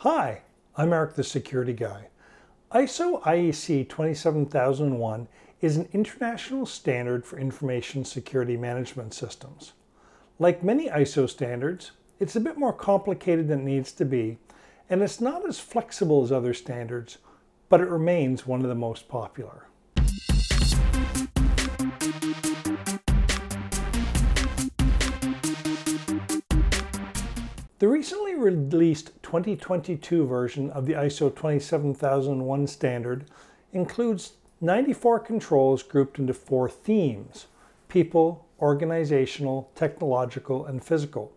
Hi, I'm Eric the Security Guy. ISO IEC 27001 is an international standard for information security management systems. Like many ISO standards, it's a bit more complicated than it needs to be, and it's not as flexible as other standards, but it remains one of the most popular. The recently released 2022 version of the ISO 27001 standard includes 94 controls grouped into four themes people, organizational, technological, and physical.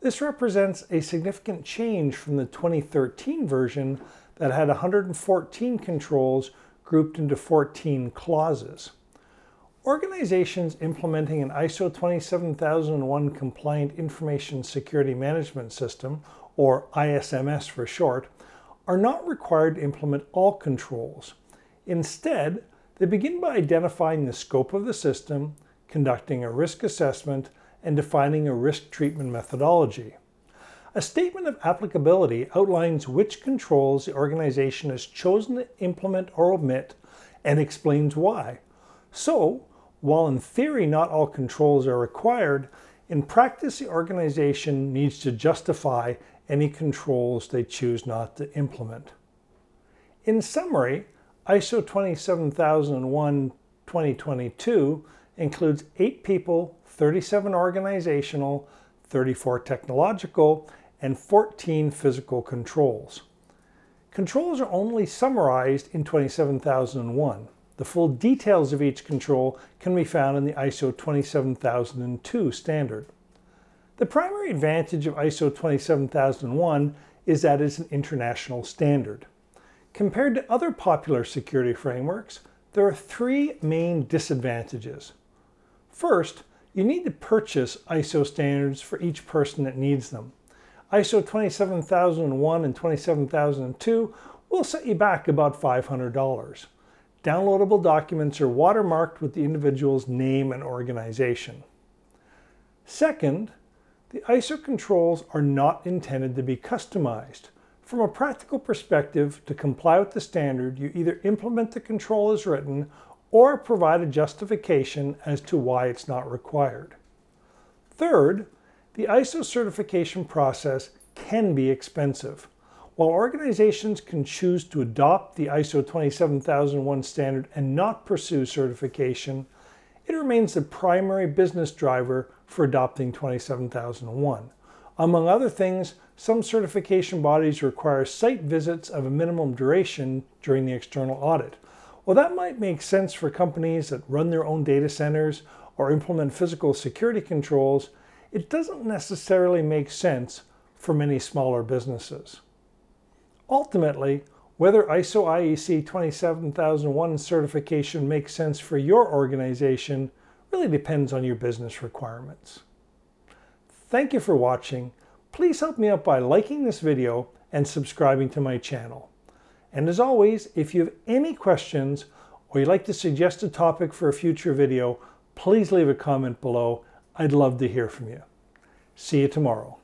This represents a significant change from the 2013 version that had 114 controls grouped into 14 clauses. Organizations implementing an ISO 27001 compliant information security management system, or ISMS for short, are not required to implement all controls. Instead, they begin by identifying the scope of the system, conducting a risk assessment, and defining a risk treatment methodology. A statement of applicability outlines which controls the organization has chosen to implement or omit and explains why. So, while in theory not all controls are required, in practice the organization needs to justify any controls they choose not to implement. In summary, ISO 27001 2022 includes 8 people, 37 organizational, 34 technological, and 14 physical controls. Controls are only summarized in 27001. The full details of each control can be found in the ISO 27002 standard. The primary advantage of ISO 27001 is that it's an international standard. Compared to other popular security frameworks, there are three main disadvantages. First, you need to purchase ISO standards for each person that needs them. ISO 27001 and 27002 will set you back about $500 downloadable documents are watermarked with the individual's name and organization. Second, the ISO controls are not intended to be customized. From a practical perspective, to comply with the standard, you either implement the control as written or provide a justification as to why it's not required. Third, the ISO certification process can be expensive. While organizations can choose to adopt the ISO 27001 standard and not pursue certification, it remains the primary business driver for adopting 27001. Among other things, some certification bodies require site visits of a minimum duration during the external audit. While that might make sense for companies that run their own data centers or implement physical security controls, it doesn't necessarily make sense for many smaller businesses. Ultimately, whether ISO IEC 27001 certification makes sense for your organization really depends on your business requirements. Thank you for watching. Please help me out by liking this video and subscribing to my channel. And as always, if you have any questions or you'd like to suggest a topic for a future video, please leave a comment below. I'd love to hear from you. See you tomorrow.